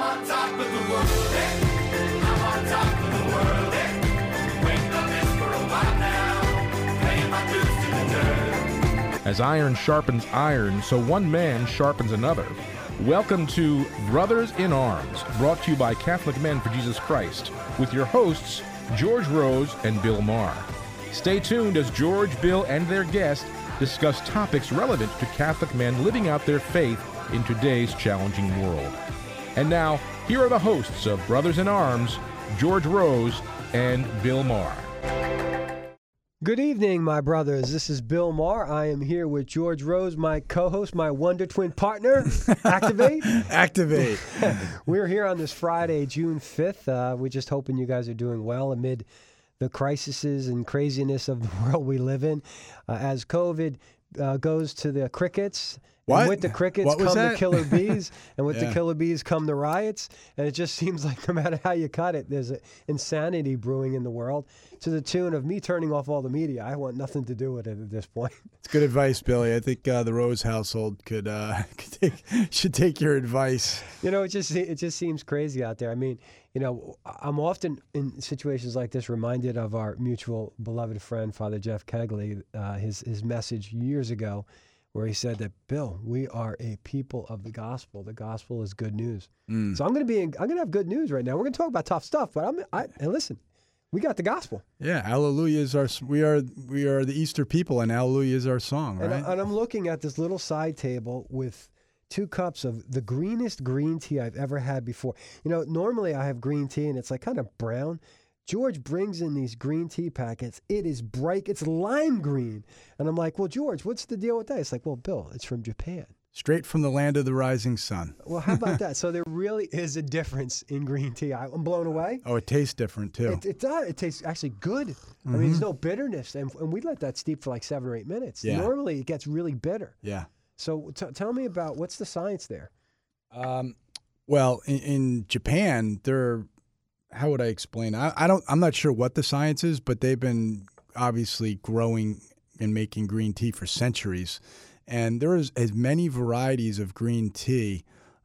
I'm on top of the world. eh? Eh? As iron sharpens iron, so one man sharpens another. Welcome to Brothers in Arms, brought to you by Catholic Men for Jesus Christ, with your hosts, George Rose and Bill Maher. Stay tuned as George, Bill, and their guest discuss topics relevant to Catholic men living out their faith in today's challenging world. And now, here are the hosts of Brothers in Arms, George Rose and Bill Maher. Good evening, my brothers. This is Bill Maher. I am here with George Rose, my co-host, my Wonder Twin partner. Activate. Activate. We're here on this Friday, June fifth. Uh, we're just hoping you guys are doing well amid the crises and craziness of the world we live in. Uh, as COVID uh, goes to the crickets. What? And with the crickets come the killer bees, and with the killer bees come the riots. And it just seems like no matter how you cut it, there's a insanity brewing in the world to the tune of me turning off all the media. I want nothing to do with it at this point. It's good advice, Billy. I think uh, the Rose household could, uh, could take, should take your advice. You know, it just it just seems crazy out there. I mean, you know, I'm often in situations like this reminded of our mutual beloved friend, Father Jeff Kegley, uh, his his message years ago, where he said that Bill, we are a people of the gospel. The gospel is good news. Mm. So I'm going to be in, I'm going to have good news right now. We're going to talk about tough stuff, but I'm I and listen, we got the gospel. Yeah, Hallelujah is our we are we are the Easter people, and Hallelujah is our song, And, right? I, and I'm looking at this little side table with two cups of the greenest green tea I've ever had before. You know, normally I have green tea and it's like kind of brown. George brings in these green tea packets. It is bright. It's lime green. And I'm like, well, George, what's the deal with that? It's like, well, Bill, it's from Japan. Straight from the land of the rising sun. Well, how about that? So there really is a difference in green tea. I, I'm blown away. Oh, it tastes different too. It, it does. It tastes actually good. I mean, there's no bitterness. And, and we let that steep for like seven or eight minutes. Yeah. Normally it gets really bitter. yeah. So t- tell me about what's the science there? Um, well, in, in Japan, they're how would I explain? I, I don't. I'm not sure what the science is, but they've been obviously growing and making green tea for centuries, and there is as many varieties of green tea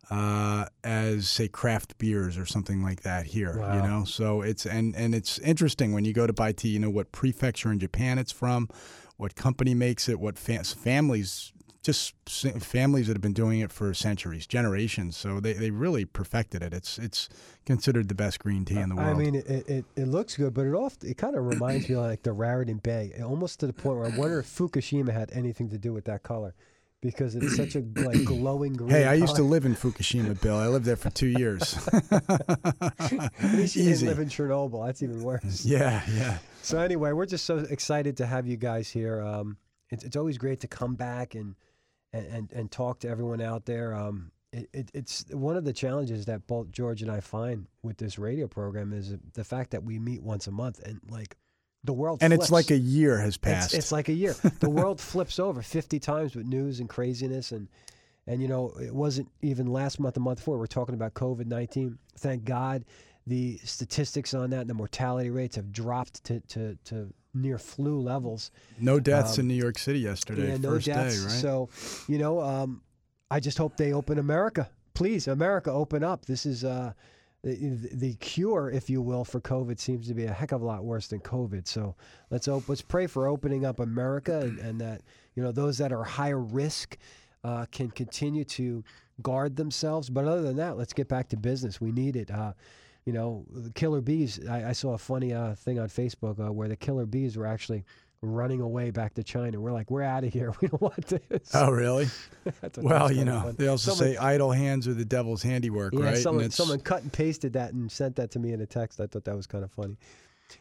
uh, as say craft beers or something like that here. You know, so it's and and it's interesting when you go to buy tea. You know what prefecture in Japan it's from, what company makes it, what fa- families just families that have been doing it for centuries, generations. So they, they really perfected it. It's it's considered the best green tea in the world. I mean, it, it, it, looks good, but it oft, it kind of reminds me of like the Raritan Bay, almost to the point where I wonder if Fukushima had anything to do with that color, because it's such a like glowing green. hey, I used to live in Fukushima, Bill. I lived there for two years. At least you didn't Easy. live in Chernobyl. That's even worse. Yeah, yeah. So anyway, we're just so excited to have you guys here. Um, it's, it's always great to come back and and, and, and talk to everyone out there. Um, it, it, it's one of the challenges that both George and I find with this radio program is the fact that we meet once a month and like the world And it's like a year has It's, passed. it's like a year. The world flips over 50 times with news and craziness and and you know it wasn't even last month, the month before. We're talking about COVID 19. Thank God, the statistics on that and the mortality rates have dropped to to, to near flu levels. no deaths um, in New York City yesterday, yeah, no first deaths. day, right? So, you know, um, I just hope they open America. Please, America, open up. This is uh, the, the cure, if you will, for COVID seems to be a heck of a lot worse than COVID. So let's op- let's pray for opening up America and, and that you know those that are higher risk uh, can continue to guard themselves. But other than that, let's get back to business. We need it. Uh, you know, the killer bees. I, I saw a funny uh, thing on Facebook uh, where the killer bees were actually running away back to China. We're like, we're out of here. We don't want this. oh, really? Well, you know, fun. they also Someone- say idle hands are the devil's handiwork, yeah, right? someone, someone cut and pasted that and sent that to me in a text. I thought that was kind of funny.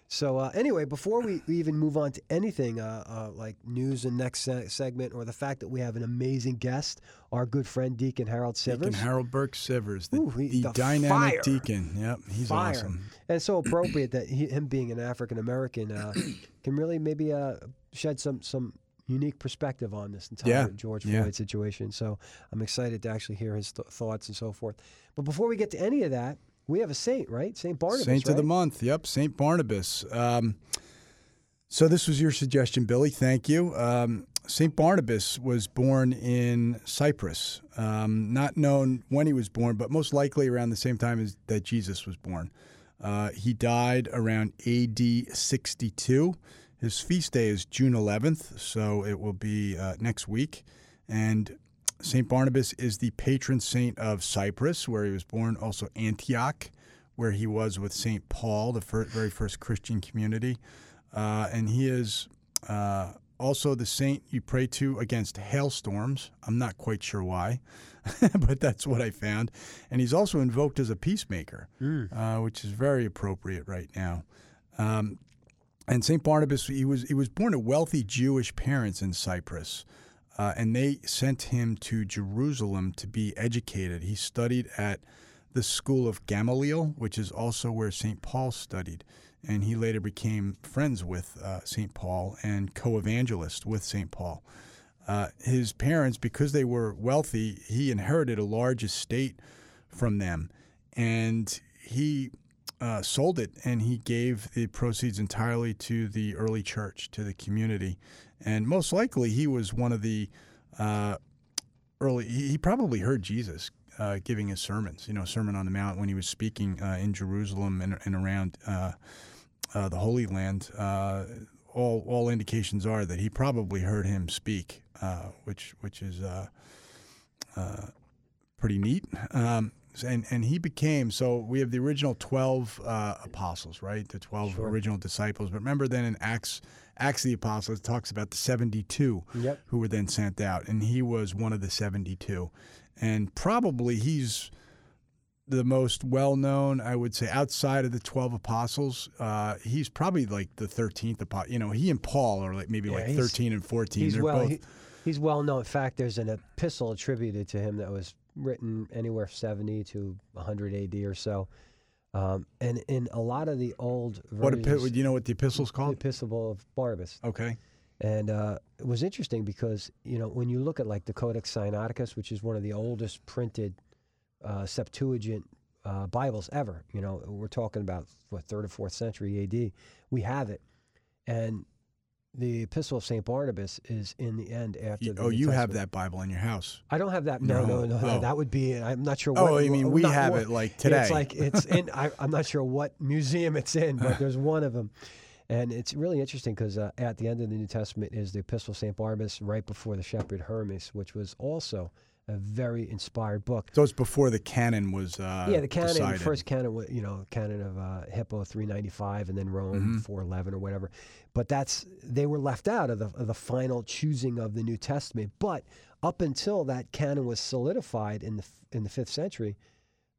So uh, anyway, before we we even move on to anything uh, uh, like news and next se- segment, or the fact that we have an amazing guest, our good friend Deacon Harold Sivers, Deacon Harold Burke Sivers, the, Ooh, he- the the dynamic fire. deacon. Yep, he's Fire. awesome. and so appropriate that he, him being an African American uh, can really maybe uh, shed some some unique perspective on this entire Yeah, George yeah. Floyd situation. So I'm excited to actually hear his th- thoughts and so forth. But before we get to any of that, we have a saint, right? Saint Barnabas. Saint of the month. Yep, Saint Barnabas. Um, So this was your suggestion, Billy. Thank you. Um, Saint Barnabas was born in Cyprus. Um, not known when he was born, but most likely around the same time as that Jesus was born. Uh, he died around AD 62. His feast day is June 11th, so it will be uh, next week. And Saint Barnabas is the patron saint of Cyprus, where he was born. Also Antioch, where he was with Saint Paul, the very first Christian community. Uh, and he is uh, also the saint you pray to against hailstorms. I'm not quite sure why, but that's what I found. And he's also invoked as a peacemaker, uh, which is very appropriate right now. Um, and Saint Barnabas, he was he was born to wealthy Jewish parents in Cyprus, uh, and they sent him to Jerusalem to be educated. He studied at the school of Gamaliel, which is also where Saint Paul studied, and he later became friends with uh, Saint Paul and co-evangelist with Saint Paul. Uh, his parents, because they were wealthy, he inherited a large estate from them, and he uh, sold it and he gave the proceeds entirely to the early church, to the community. And most likely he was one of the uh, early, he probably heard Jesus uh, giving his sermons, you know, Sermon on the Mount when he was speaking uh, in Jerusalem and, and around uh, uh, the Holy Land. Uh, all, all indications are that he probably heard him speak, uh, which, which is uh, uh, pretty neat. Um, and and he became so we have the original twelve uh, apostles, right? The twelve original disciples. But remember, then in Acts Acts of the Apostles talks about the seventy two Yep. who were then sent out, and he was one of the seventy two, and probably he's the most well known, I would say, outside of the twelve apostles. Uh, he's probably like the thirteenth apostle. You know, he and Paul are like maybe Yeah, like thirteen and fourteen. He's They're well. both He, he's well known. In fact, there's an epistle attributed to him that was written anywhere 70 to 100 AD or so. Um, and in a lot of the old what versions, epi- do you know what the epistle's the called? epistle of Barnabas. Okay. And uh, it was interesting because you know when you look at like the Codex Sinaiticus, which is one of the oldest printed uh, Septuagint uh, Bibles ever. You know, we're talking about what third or fourth century A.D. We have it, and the Epistle of Saint Barnabas is in the end after. You- the oh, New you have that Bible in your house. I don't have that. No, no, no, no. Oh. That would be. I'm not sure. what. Oh, what, I mean, we not have what- it like today. It's like it's in. I, I'm not sure what museum it's in, but there's one of them, and it's really interesting because uh, at the end of the New Testament is the Epistle of Saint Barnabas, right before the Shepherd Hermes, which was also a very inspired book. So it's before the canon was uh, yeah, the canon, the decided. first canon, wa- you know, canon of uh, Hippo 395, and then Rome Mm-hmm. 411 or whatever. But that's they were left out of the of the final choosing of the New Testament. But up until that canon was solidified in the in the fifth century,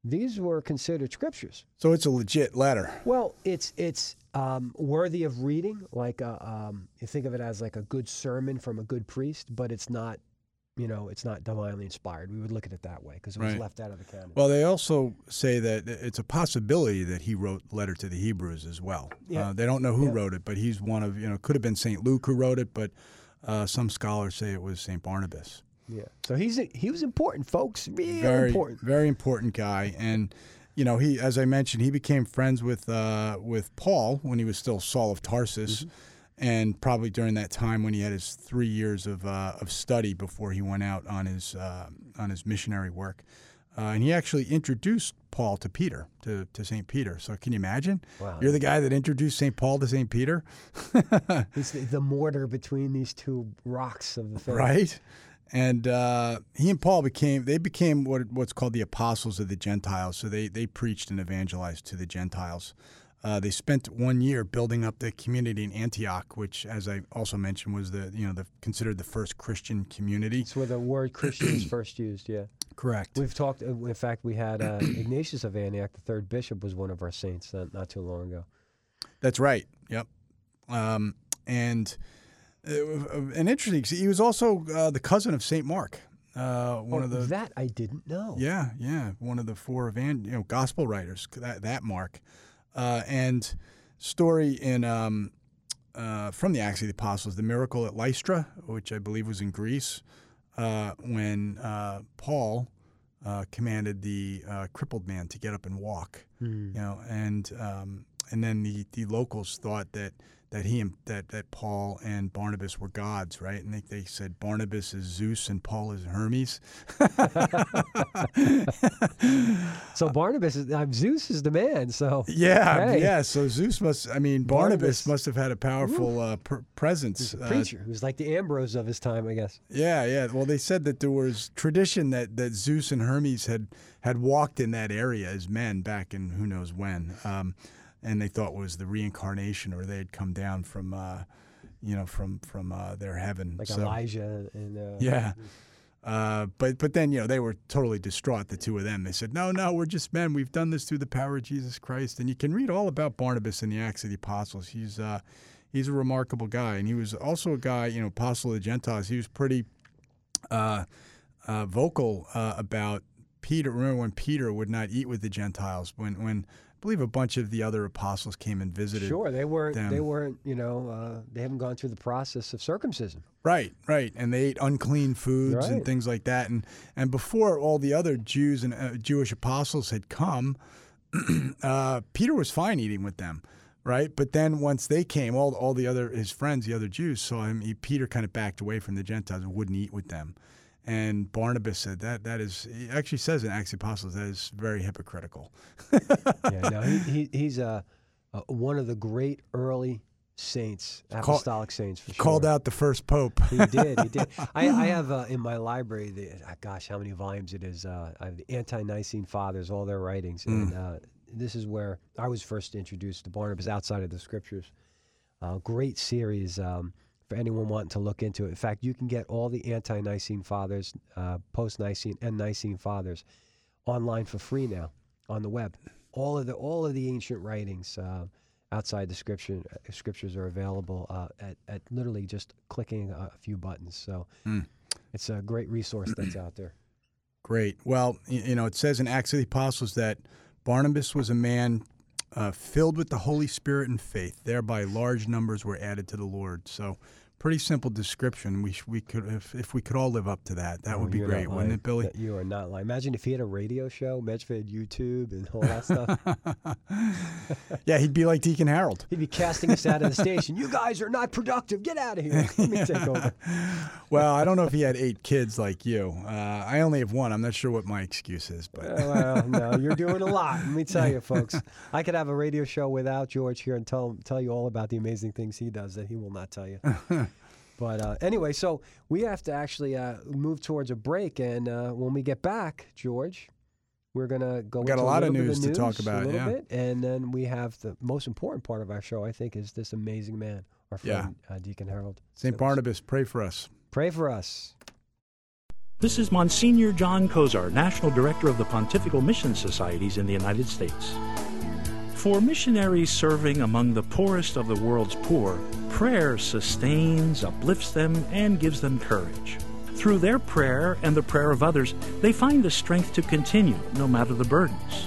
these were considered scriptures. So it's a legit letter. Well, it's it's um, worthy of reading. Like a, um, you think of it as like a good sermon from a good priest, but it's not. You know, it's not divinely inspired. We would look at it that way because it was Right. left out of the canon. Well, they also say that it's a possibility that he wrote letter to the Hebrews as well. Yeah. Uh, they don't know who Yeah. wrote it, but he's one of you know could have been Saint Luke who wrote it, but uh, some scholars say it was Saint Barnabas. Yeah. So he's he was important, folks. Real very important. very important guy, and you know he, as I mentioned, he became friends with uh, with Paul when he was still Saul of Tarsus, and probably during that time when he had his three years of uh, of study before he went out on his uh, on his missionary work, uh, and he actually introduced Paul to Peter to to Saint Peter. So can you imagine? Wow. You're the guy that introduced Saint Paul to Saint Peter, He's the, the mortar between these two rocks of the faith. right? And uh, he and Paul became they became what what's called the apostles of the Gentiles. So they they preached and evangelized to the Gentiles. Uh, they spent one year building up the community in Antioch, which, as I also mentioned, was the you know the considered the first Christian community. It's where the word Christian is first used. Yeah. Correct. We've talked. uh, In fact, we had uh, Ignatius of Antioch, the third bishop, was one of our saints uh, not too long ago. That's right. Yep. Um, and uh, an interesting. He was also uh, the cousin of Saint Mark, uh, one Oh, of the that I didn't know. Yeah, yeah, one of the four evan- you know gospel writers. That that Mark, uh, and story in um, uh, from the Acts of the Apostles, the miracle at Lystra, which I believe was in Greece, uh, when uh, Paul uh, commanded the uh, crippled man to get up and walk. Hmm. You know, and um, and then the, the locals thought that that he and that, that Paul and Barnabas were gods, right? And they, they said Barnabas is Zeus and Paul is Hermes. So Barnabas is uh, Zeus is the man. So Yeah, Hey. yeah. So Zeus must. I mean, Barnabas, Barnabas. must have had a powerful uh, pr- presence. uh, preacher who's like the Ambrose of his time, I guess. Yeah, yeah. Well, they said that there was tradition that, that Zeus and Hermes had had walked in that area as men back in who knows when, um, and they thought was the reincarnation, or they had come down from, uh, you know, from from uh, their heaven. Like So- Elijah and uh, Yeah. Uh, but but then you know they were totally distraught the two of them. They said no no we're just men we've done this through the power of Jesus Christ and you can read all about Barnabas in the Acts of the Apostles. He's uh, he's a remarkable guy and he was also a guy you know apostle of the Gentiles. He was pretty uh, uh, vocal uh, about Peter. Remember when Peter would not eat with the Gentiles when when believe a bunch of the other apostles came and visited. Sure, they weren't. They weren't. You know, uh, they haven't gone through the process of circumcision. Right, right, and they ate unclean foods and things like that, and and before all the other Jews and uh, Jewish apostles had come, uh, Peter was fine eating with them, right? But then once they came, all all the other his friends, the other Jews, saw him. He, Peter kind of backed away from the Gentiles and wouldn't eat with them. And Barnabas said that that is he actually says in Acts of the Apostles that is very hypocritical. Yeah, no, he, he, he's uh, uh, one of the great early saints, Call- apostolic saints for sure. Called out the first pope. He did. He did. I, I have uh, in my library. The, uh, gosh, how many volumes it is? Uh, I have the Ante-Nicene Fathers, all their writings, and uh, this is where I was first introduced to Barnabas outside of the Scriptures. Uh, great series um, for anyone wanting to look into it. In fact, you can get all the Ante-Nicene Fathers, uh, post-Nicene, and Nicene Fathers online for free now on the web. All of the all of the ancient writings. Uh, outside the scripture uh, scriptures are available uh, at, at literally just clicking a, a few buttons. So it's a great resource that's out there. Great. Well, you know, it says in Acts of the Apostles that Barnabas was a man uh, filled with the Holy Spirit and faith. Thereby, large numbers were added to the Lord. So, pretty simple description. We sh- we could if, if we could all live up to that, that Oh, would be great, wouldn't it, Billy? You are not lying. Imagine if he had a radio show, Medfed YouTube, and all that stuff. yeah, he'd be like Deacon Harold. He'd be casting us out of the station. You guys are not productive. Get out of here. Let me take over. Well, I don't know if he had eight kids like you. Uh, I only have one. I'm not sure what my excuse is, but Uh, well, no, you're doing a lot. Let me tell you, folks. I could have a radio show without George here and tell tell you all about the amazing things he does that he will not tell you. But uh, anyway, so we have to actually uh, move towards a break, and uh, when we get back, George, we're gonna go. got a into lot of little bit news to talk news, about, A little yeah. bit, and then we have the most important part of our show. I think is this amazing man, our Yeah. friend uh, Deacon Harold. St. Barnabas, pray for us. Pray for us. This is Monsignor John Kozar, National Director of the Pontifical Mission Societies in the United States. For missionaries serving among the poorest of the world's poor, prayer sustains, uplifts them, and gives them courage. Through their prayer and the prayer of others, they find the strength to continue no matter the burdens.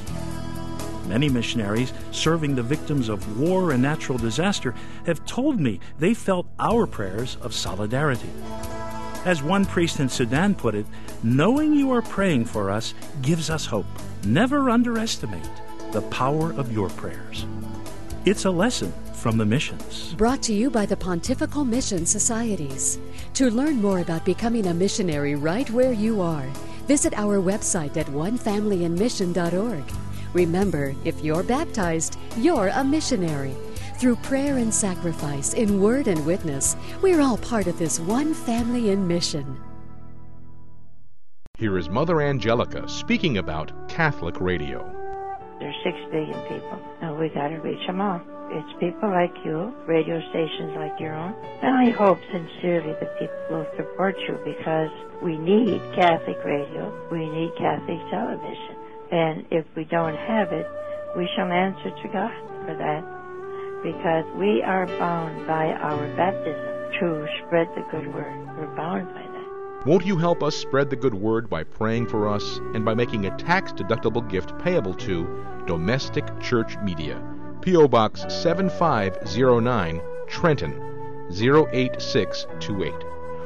Many missionaries serving the victims of war and natural disaster have told me they felt our prayers of solidarity. As one priest in Sudan put it, knowing you are praying for us gives us hope. Never underestimate the power of your prayers. It's a lesson from the missions. Brought to you by the Pontifical Mission Societies. To learn more about becoming a missionary right where you are, visit our website at onefamilyinmission.org. Remember, if you're baptized, you're a missionary. Through prayer and sacrifice, in word and witness, we're all part of this one family in mission. Here is Mother Angelica speaking about Catholic radio. There's six billion people, and we got to reach them all. It's people like you, radio stations like your own, and I hope sincerely that people will support you because we need Catholic radio, we need Catholic television, and if we don't have it, we shall answer to God for that because we are bound by our baptism to spread the good word. We're bound by. Won't you help us spread the good word by praying for us and by making a tax deductible gift payable to Domestic Church Media, P.O. Box 7509, Trenton 08628,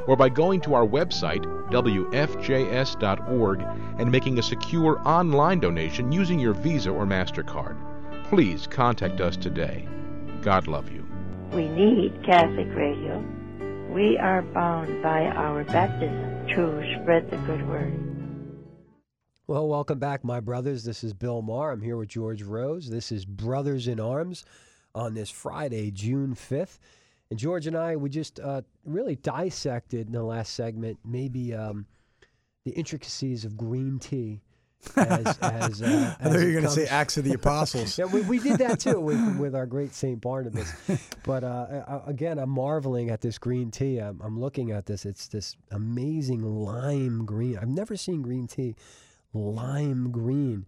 or by going to our website, wfjs.org, and making a secure online donation using your Visa or MasterCard. please contact us today. God love you. We need Catholic radio. We are bound by our baptism to spread the good word. Well, welcome back, my brothers. This is Bill Maher. I'm here with George Rose. This is Brothers in Arms on this Friday, June 5th. And George and I, we just uh, really dissected in the last segment maybe um, the intricacies of green tea. As, as, uh, I thought you were going to say Acts of the Apostles. yeah, we, we did that too with, with our great St. Barnabas. But uh, again, I'm marveling at this green tea. I'm, I'm looking at this. It's this amazing lime green. I've never seen green tea lime green.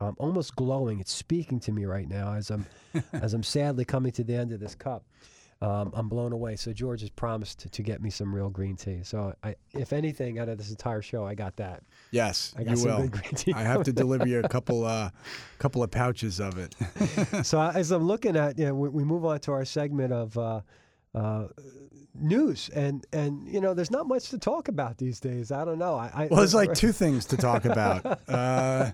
Um, almost glowing. It's speaking to me right now as I'm as I'm sadly coming to the end of this cup. Um, I'm blown away. So George has promised to, to get me some real green tea. So I, if anything, out of this entire show, I got that. Yes, I got you some will. good green tea I have to deliver you a couple, uh, couple of pouches of it. so as I'm looking at, you know, we, we move on to our segment of uh, uh, news, and and you know, there's not much to talk about these days. I don't know. I, I Well, there's like two things to talk about: uh,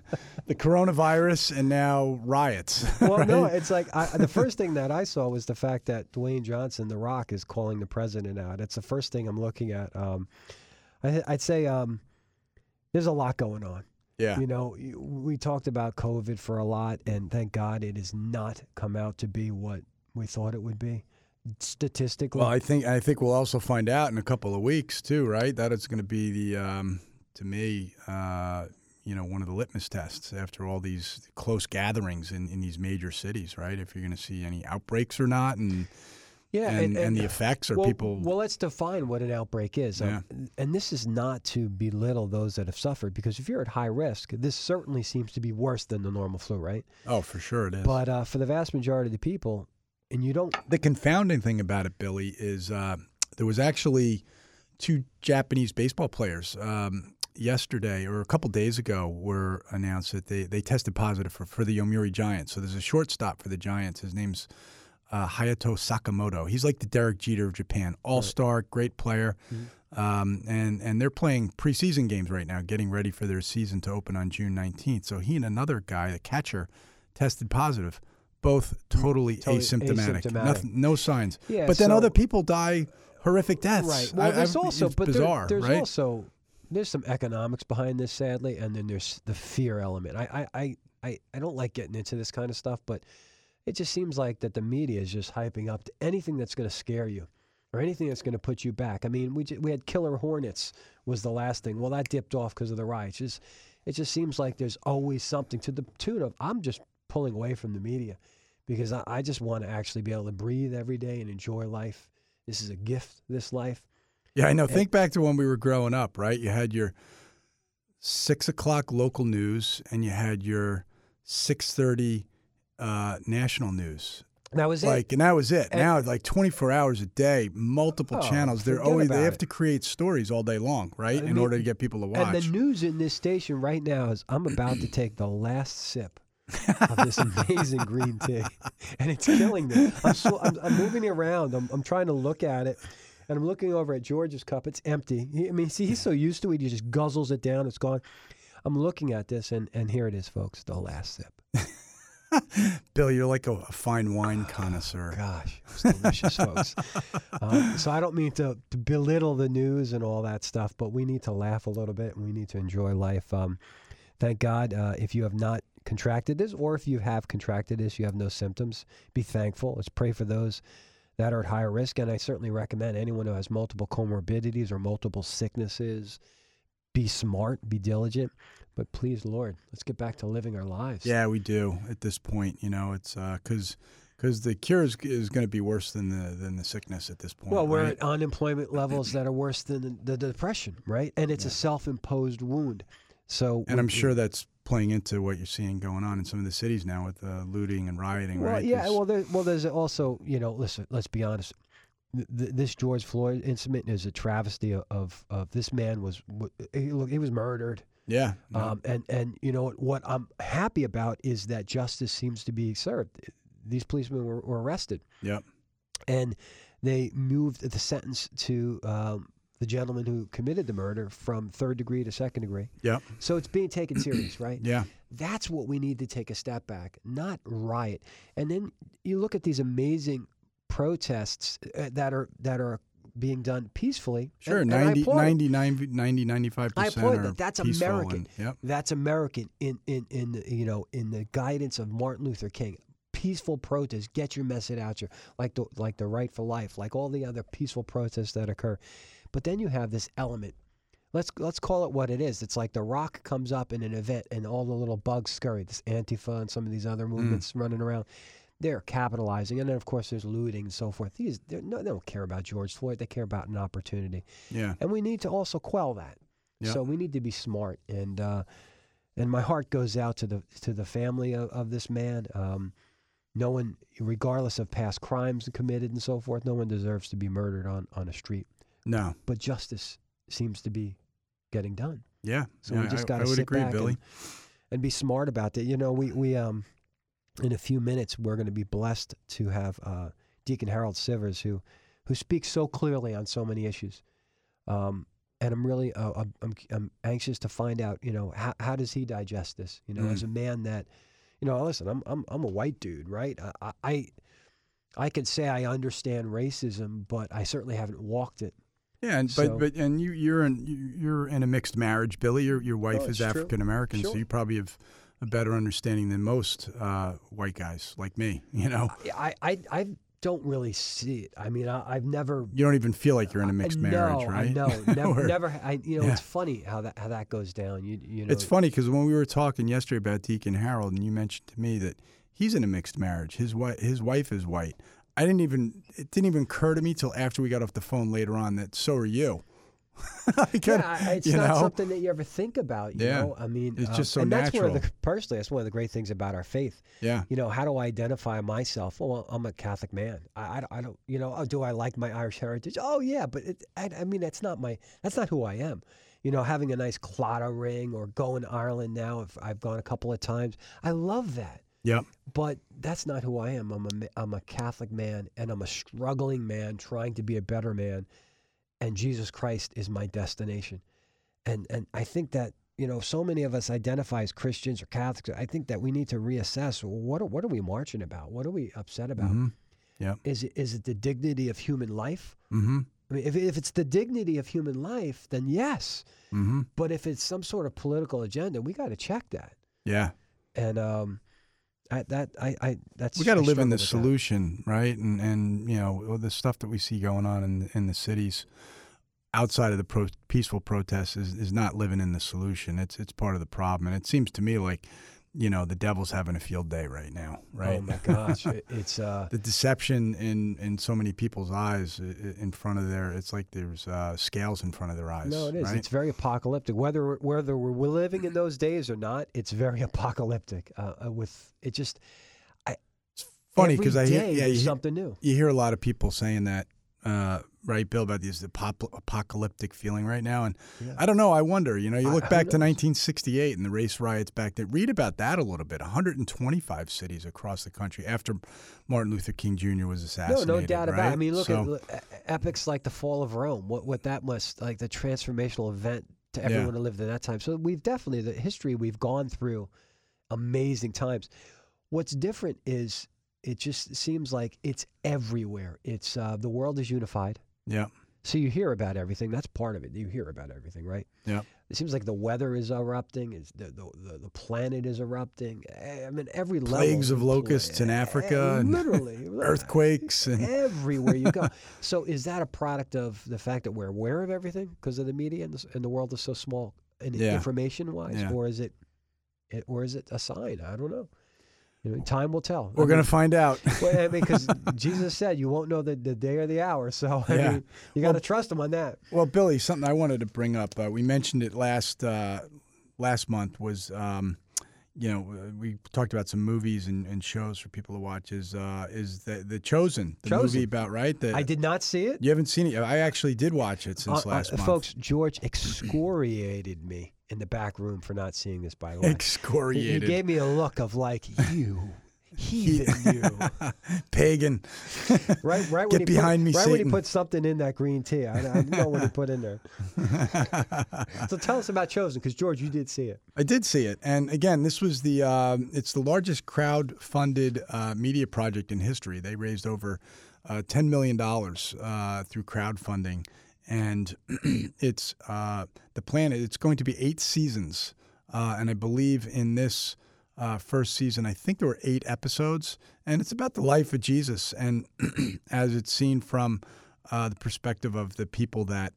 the coronavirus and now riots. Well, no, it's like I, the first thing that I saw was the fact that Dwayne Johnson, The Rock, is calling the president out. It's the first thing I'm looking at. Um, I, I'd say um, there's a lot going on. yeah. You know, we talked about COVID for a lot, and thank God it has not come out to be what we thought it would be. Statistically, Well, I think I think we'll also find out in a couple of weeks too, right? That it's going to be the, um, to me, uh, you know, one of the litmus tests after all these close gatherings in, in these major cities, right? If you're going to see any outbreaks or not, and yeah, and, and, the effects or well, people. Well, let's define what an outbreak is. Um, and this is not to belittle those that have suffered, because if you're at high risk, this certainly seems to be worse than the normal flu, right? oh, for sure it is. But uh, for the vast majority of the people, and you don't. the confounding thing about it, Billy, is uh, there was actually two Japanese baseball players um, yesterday or a couple days ago were announced that they, they tested positive for, for the Yomiuri Giants. So there's a shortstop for the Giants. His name's uh, Hayato Sakamoto. He's like the Derek Jeter of Japan, all star, great player. Um, and, and they're playing preseason games right now, getting ready for their season to open on June 19th. So he and another guy, the catcher, tested positive, both totally, Totally asymptomatic, asymptomatic. Nothing, no signs. Yeah, but then so- other people die horrific deaths. Right. Well, I- there's I've- also, it's but there- bizarre, there's right? also there's some economics behind this, sadly, and then there's the fear element. I, I, I, I, I don't like getting into this kind of stuff, but it just seems like that the media is just hyping up to anything that's going to scare you or anything that's going to put you back. I mean, we we had killer hornets was the last thing. Well, that dipped off because of the riots. Just, it just seems like there's always something to the tune of I'm just pulling away from the media because I, I just want to actually be able to breathe every day and enjoy life. This is a gift. This life. Yeah, I know. Think back to when we were growing up, right? You had your six o'clock local news, and you had your six thirty uh, national news. That was Like, it. and that was it. And- now, like twenty four hours a day, multiple Oh, channels. They're always they have it. to create stories all day long, right? I in order to get people to watch. And the news in this station right now is I'm about to take the last sip of this amazing green tea, and it's killing me. I'm, so, I'm, I'm moving around. I'm, I'm trying to look at it, and I'm looking over at George's cup. It's empty. He, I mean, see, he's so used to it, he just guzzles it down. It's gone. I'm looking at this, and, and here it is, folks. The last sip. Bill, you're like a, a fine wine connoisseur. Gosh, it's delicious, folks. Um, so I don't mean to, to belittle the news and all that stuff, but we need to laugh a little bit and we need to enjoy life. Um, thank God, uh, if you have not contracted this, or if you have contracted this, you have no symptoms, be thankful. Let's pray for those that are at higher risk. And I certainly recommend anyone who has multiple comorbidities or multiple sicknesses, be smart, be diligent. But please, Lord, let's get back to living our lives. Yeah, we do at this point. You know, it's uh, because because the cure is, is going to be worse than the than the sickness at this point. Well, we're right? at unemployment levels that are worse than the, the depression, right? And it's a self-imposed wound. So, and I'm sure that's playing into what you're seeing going on in some of the cities now with uh, looting and rioting, Well, right? yeah. Well, there, well, there's also, you know, listen. Let's be honest. Th- th- This George Floyd incident is a travesty of of, of this man was look he was murdered. yeah, no, Um, and and you know what, what I'm happy about is that justice seems to be served. These policemen were, were arrested. Yep. and they moved the sentence to um, the gentleman who committed the murder from third degree to second degree. Yep. So it's being taken serious, right? Yeah. That's what we need to take a step back, not riot. And then you look at these amazing protests uh, that are that are being done peacefully. Sure. and, and I 90, applaud it. 90, 90, 90, 95 I applaud that. That's American. and- yep. That's American in in in the, you know in the guidance of Martin Luther King. Peaceful protest, get your message out there, like the like the right for life, like all the other peaceful protests that occur. But then you have this element. Let's let's call it what it is. It's like the Rock comes up in an event, and all the little bugs scurry. This Antifa and some of these other movements running around. They're capitalizing, and then of course there's looting and so forth. These no, they don't care about George Floyd. They care about an opportunity Yeah. and we need to also quell that. Yep. So we need to be smart, and uh, and my heart goes out to the to the family of, of this man. Um, no one, regardless of past crimes committed and so forth, no one deserves to be murdered on on a street. No. But justice seems to be getting done. Yeah. So yeah, we just got to sit agree, back. And, and be smart about that. You know, we we um in a few minutes we're going to be blessed to have uh, Deacon Harold Sivers who who speaks so clearly on so many issues. Um, and I'm really uh, I'm, I'm I'm anxious to find out. You know, how how does he digest this? You know, Mm. as a man that, you know, listen, I'm I'm I'm a white dude, right? I I I can say I understand racism, but I certainly haven't walked it. Yeah, and, So- but but and you you're in you- you're in a mixed marriage, Billy. Your your wife Oh, is. African American, so you probably have a better understanding than most uh, white guys like me. You know, I I I don't really see it. I mean, I, I've never you don't even feel like you're in a mixed no, marriage, right? No. Never, Or- never. I, you know, Yeah. it's funny how that how that goes down. You, you know, It's funny because when we were talking yesterday about Deacon Harold, and you mentioned to me that he's in a mixed marriage. His wife, his wife is white. I didn't even. It didn't even occur to me till after we got off the phone later on that so are you. Yeah, it's not know? something that you ever think about. You Yeah. know, I mean, It's um, just so and that's one of the natural. personally, that's one of the great things about our faith. Yeah. You know, how do I identify myself? Well, I'm a Catholic man. I, I, don't- I don't, you know, oh, do I like my Irish heritage? Oh yeah, but it, I, I mean, that's not my, that's not who I am. You know, having a nice Claddagh ring or going to Ireland now, if I've gone a couple of times, I love that. Yep. but that's not who I am. I'm a I'm a Catholic man, and I'm a struggling man trying to be a better man, and Jesus Christ is my destination, and and I think that you know so many of us identify as Christians or Catholics. I think that we need to reassess what are, what are we marching about? What are we upset about? Mhm. Yep. Is it is it the dignity of human life? Mm-hmm. I mean, if if it's the dignity of human life, then yes. Mm-hmm. But if it's some sort of political agenda, we got to check that. Yeah. And um, I, that I, I that's we got to live in the with that. solution, right? And and you know the stuff that we see going on in in the cities outside of the pro- peaceful protests is, is not living in the solution. It's it's part of the problem, and it seems to me like you know the devil's having a field day right now, right? Oh my gosh, it's uh, the deception in in so many people's eyes in front of their it's like there's uh, scales in front of their eyes. no, it is. Right? It's very apocalyptic. Whether whether we're living in those days or not, it's very apocalyptic. Uh, uh, with it just I. It's funny because I hear yeah, you, hear- something new. you hear a lot of people saying that, uh, right, Bill, about this apocalyptic feeling right now. And Yeah. I don't know. I wonder. You know, you look who back to 1968 and the race riots back then. Read about that a little bit. 125 cities across the country after Martin Luther King Jr. was assassinated. no no doubt about. it. I mean, look So- at epics like the fall of Rome. What what that must like the transformational event to Yeah. everyone who lived in that time. So we've definitely the history we've gone through, amazing times. What's different is it just seems like it's everywhere. It's uh, the world is unified. Yeah. So you hear about everything. That's part of it. You hear about everything, right? Yeah. It seems like the weather is erupting. Is the, the the planet is erupting. Eh, I mean, every level. Plagues of locusts in eh, Africa and literally earthquakes and everywhere you go. so is that a product of the fact that we're aware of everything because of the media and the, and the world is so small and Yeah. information wise, Yeah. or is it, it, or is it a sign? I don't know. You know, time will tell. we're I going to find out. well, I mean, because Jesus said you won't know the, the day or the hour. So I Yeah. mean, you got to trust him on that. Well, Billy, something I wanted to bring up. Uh, we mentioned it last uh, last month. Was um, you know uh, we talked about some movies and, and shows for people to watch. Is uh, is the the Chosen, the Chosen. movie about right? The, I did not see it. You haven't seen it? I actually did watch it since Uh, uh, last month. folks, George excoriated me in the back room for not seeing this. By the way, He- excoriated. He gave me a look of like you, Heathen, you. Pagan. Right, right. Get behind put, me, Right when he put something in that green tea. I, I know what he put in there. so tell us about Chosen, because George, you did see it. I did see it, and again, this was the um, it's the largest crowd-funded uh, media project in history. They raised over uh, ten million dollars uh, through crowdfunding, and it's uh, the plan. It's going to be eight seasons, uh, and I believe in this uh, first season, I think there were eight episodes, and it's about the life of Jesus, and as it's seen from uh, the perspective of the people that.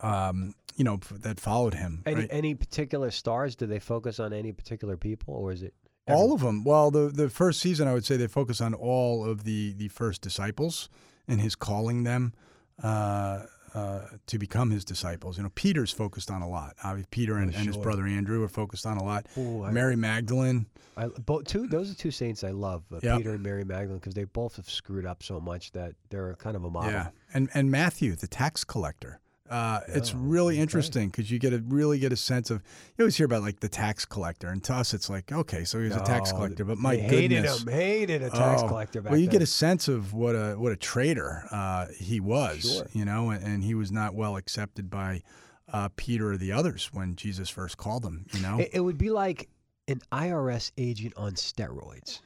Um, you know that followed him. Any, right? any particular stars? Do they focus on any particular people, or is it All of them. Well, the the first season, I would say they focus on all of the the first disciples and his calling them uh, uh, to become his disciples. You know, Peter's focused on a lot. Uh, Peter and, and his brother Andrew are focused on a lot. Ooh, I- Mary Magdalene. I, both two. Those are two saints I love, uh, Yep. Peter and Mary Magdalene, because they both have screwed up so much that they're kind of a model. Yeah, and and Matthew, the tax collector. Uh, it's Oh, really interesting because you get to really get a sense of. You always hear about like the tax collector, and to us, it's like okay, so he's a tax collector, but my hated goodness, him. Hated a tax Oh, collector well, you then. get a sense of what a what a traitor uh, he was, Sure. you know, and, and he was not well accepted by uh, Peter or the others when Jesus first called him. You know, It, it would be like an IRS agent on steroids.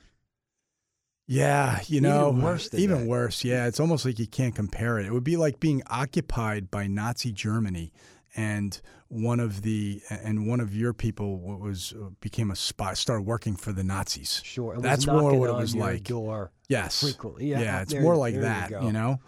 Yeah, you even know, worse than even that. worse. Yeah, it's almost like you can't compare it. It would be like being occupied by Nazi Germany. And one of the and one of your people was became a spy, started working for the Nazis. Sure, That's more what it was like. Door Yes. frequently. Yeah, Yeah, it's there more like there you that, you, know.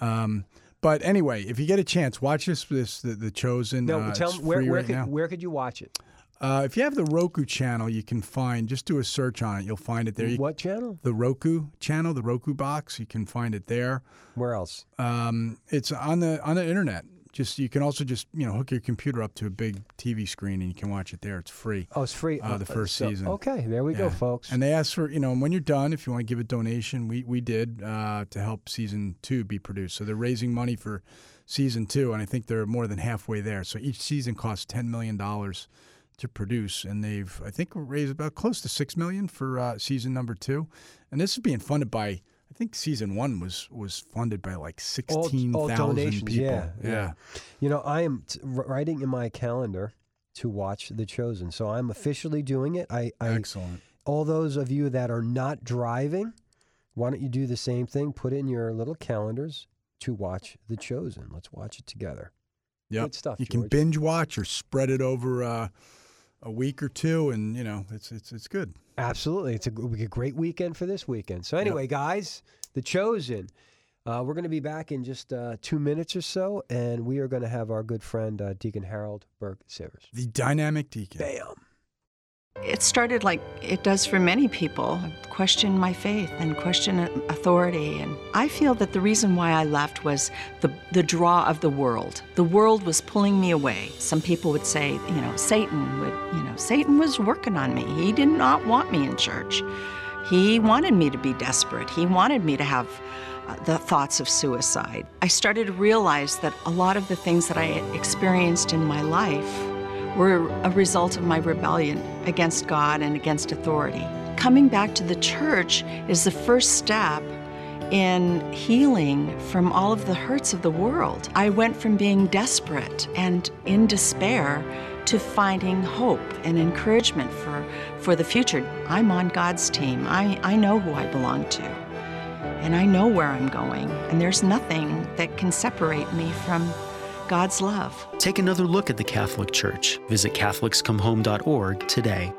Um, but anyway, if you get a chance, watch this. This the, the chosen. No, uh, tell me where where right could where could you watch it? Uh, if you have the Roku channel, you can find. Just do a search on it. You'll find it there. You, What channel? the Roku channel, the Roku box. You can find it there. Where else? Um, it's on the on the internet. Just you can also just you know hook your computer up to a big TV screen and you can watch it there. It's free. Oh, it's free. Uh, the first season. Okay, there we go, folks. And they ask for, you know, when you're done, if you want to give a donation, we, we did uh, to help season two be produced. So they're raising money for season two, and I think they're more than halfway there. So each season costs $10 million to produce, and they've, I think, raised about close to 6 million for uh, season number two. And this is being funded by, I think season one was was funded by like all 16,000 people. yeah, yeah. You know, I am t- writing in my calendar to watch The Chosen, so I'm officially doing it. I, I Excellent. all those of you that are not driving, why don't you do the same thing? Put in your little calendars to watch The Chosen. Let's watch it together. Yep. Good stuff, You can binge watch or spread it over uh, a week or two, and you know it's it's it's good. Absolutely. It's a great weekend for this weekend. So, anyway, guys, The Chosen. Uh, we're going to be back in just uh, two minutes or so, and we are going to have our good friend uh, Deacon Harold Burke Sivers. The dynamic deacon. Bam. It started like it does for many people question my faith and question authority. And I feel that the reason why I left was the, the draw of the world. The world was pulling me away. Some people would say, you know, Satan would, you know, Satan was working on me. He did not want me in church. He wanted me to be desperate. He wanted me to have uh, the thoughts of suicide. I started to realize that a lot of the things that I experienced in my life were a result of my rebellion against God and against authority. Coming back to the church is the first step in healing from all of the hurts of the world. I went from being desperate and in despair to finding hope and encouragement for, for the future. I'm on God's team. I, I know who I belong to. And I know where I'm going. And there's nothing that can separate me from God's love. Take another look at the Catholic Church. Visit CatholicsComeHome.org today.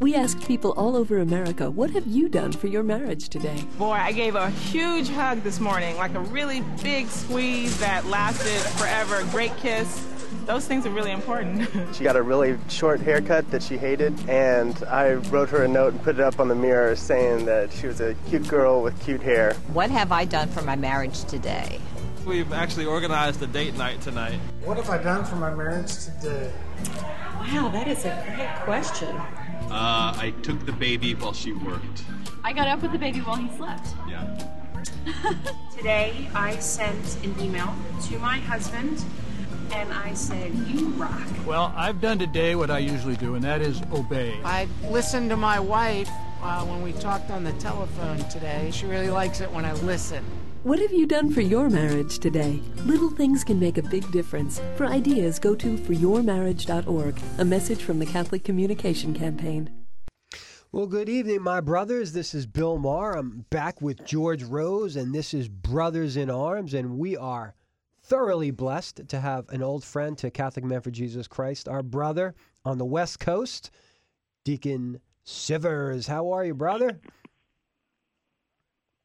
We asked people all over America, what have you done for your marriage today? Boy, I gave a huge hug this morning, like a really big squeeze that lasted forever, a great kiss. Those things are really important. She got a really short haircut that she hated, and I wrote her a note and put it up on the mirror saying that she was a cute girl with cute hair. What have I done for my marriage today? We've actually organized a date night tonight. What have I done for my marriage today? Wow, that is a great question. Uh, I took the baby while she worked. I got up with the baby while he slept. Yeah. Today, I sent an email to my husband and I said, You rock. Well, I've done today what I usually do, and that is obey. I listened to my wife uh, when we talked on the telephone today. She really likes it when I listen. What have you done for your marriage today? Little things can make a big difference. For ideas, go to foryourmarriage.org, a message from the Catholic Communication Campaign. Well, good evening, my brothers. This is Bill Maher. I'm back with George Rose, and this is Brothers in Arms, and we are thoroughly blessed to have an old friend to Catholic Men for Jesus Christ, our brother on the West Coast, Deacon Sivers. How are you, brother?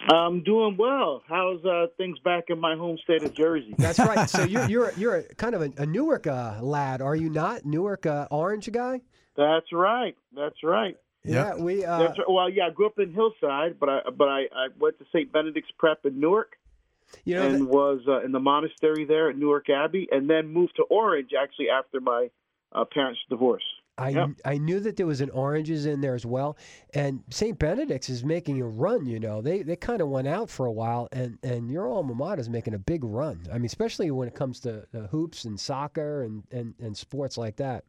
I'm doing well. How's uh, things back in my home state of Jersey? That's right. So you're you're you're a, kind of a, a Newark uh, lad, are you not? Newark uh, Orange guy? That's right. That's right. Yeah, we. Uh, That's right. Well, yeah, I grew up in Hillside, but I but I, I went to St. Benedict's Prep in Newark, you know, and that- was uh, in the monastery there at Newark Abbey, and then moved to Orange actually after my uh, parents' divorce. I Yep. I knew that there was an oranges in there as well, and St. Benedict's is making a run. You know, they they kind of went out for a while, and and your alma mater is making a big run. I mean, especially when it comes to uh, hoops and soccer and, and and sports like that.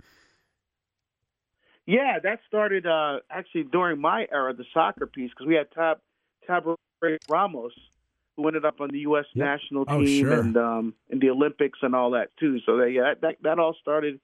Yeah, that started uh, actually during my era, the soccer piece, because we had Tab Tab Ramos, who ended up on the U.S. national Oh, team sure. and um, in the Olympics and all that too. So they, yeah, that that all started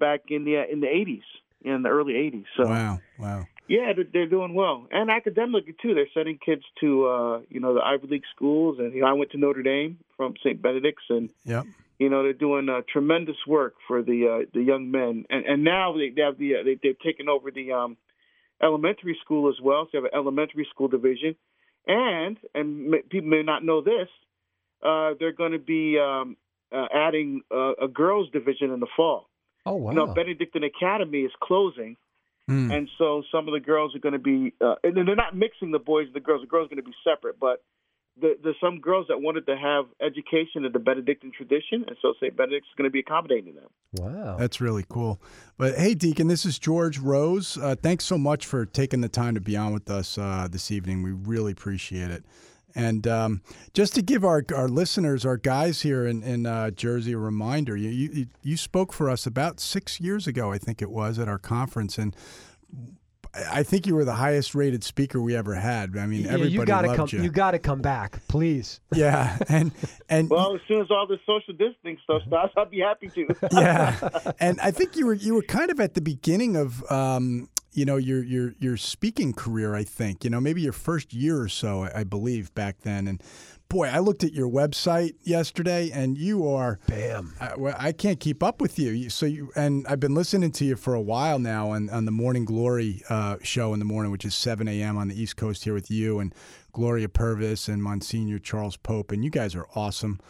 back in the in the '80s, in the early '80s. So Wow, wow. yeah, they're, they're doing well, and academically too. They're sending kids to uh, you know the Ivy League schools, and you know I went to Notre Dame from St. Benedict's, and Yep. you know they're doing uh, tremendous work for the uh, the young men, and and now they, they have the uh, they, they've taken over the um, elementary school as well. So they have an elementary school division, and and m- people may not know this, uh, they're going to be um, uh, adding uh, a girls division in the fall. Oh wow! You know, Benedictine Academy is closing. Hmm. And so some of the girls are going to be, uh, and they're not mixing the boys and the girls. The girls are going to be separate, but the, there's some girls that wanted to have education in the Benedictine tradition, and so St. Benedict's is going to be accommodating them. Wow. That's really cool. But hey, Deacon, this is George Rose. Uh, thanks so much for taking the time to be on with us uh, this evening. We really appreciate it. And um, just to give our, our listeners, our guys here in, in uh, Jersey, a reminder, you, you you spoke for us about six years ago, I think it was, at our conference, and I think you were the highest rated speaker we ever had. I mean, Yeah, everybody you gotta loved come. you. You got to come back, please. yeah, and and Well, as soon as all this social distancing stuff stops, I'll be happy to. yeah, and I think you were you were kind of at the beginning of um, you know your your your speaking career. I think you know maybe your first year or so, I, I believe back then. And boy, I looked at your website yesterday, and you are bam. I, well, I can't keep up with you. So you and I've been listening to you for a while now on on the Morning Glory uh, show in the morning, which is seven a.m. on the East Coast here with you and Gloria Purvis and Monsignor Charles Pope, and you guys are awesome.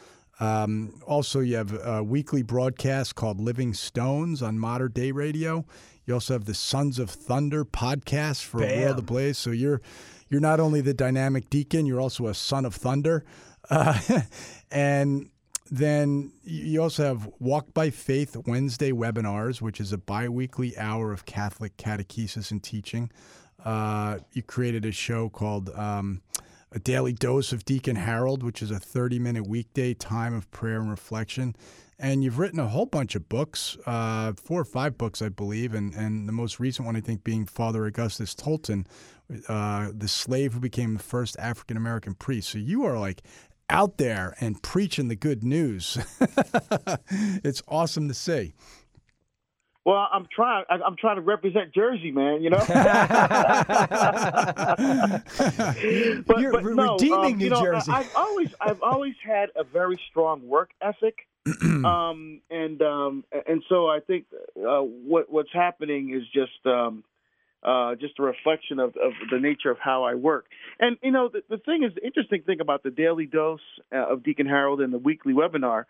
Um, also, you have a weekly broadcast called Living Stones on Mater Dei Radio. You also have the Sons of Thunder podcast for Bam. World Ablaze. So you're you're not only the dynamic deacon, you're also a son of thunder. Uh, and then you also have Walk by Faith Wednesday webinars, which is a biweekly hour of Catholic catechesis and teaching. Uh, you created a show called um, A Daily Dose of Deacon Harold, which is a 30 minute weekday time of prayer and reflection. And you've written a whole bunch of books, uh, four or five books, I believe, and, and the most recent one, I think, being Father Augustus Tolton, uh, the slave who became the first African American priest. So you are like out there and preaching the good news. it's awesome to see. Well, I'm trying. I- I'm trying to represent Jersey, man. You know. but, You're but no, redeeming um, New you know, Jersey. I've always, I've always had a very strong work ethic, um, and um, and so I think uh, what what's happening is just. Um, uh, just a reflection of, of the nature of how I work. And, you know, the, the thing is, the interesting thing about the daily dose uh, of Deacon Harold and the weekly webinar,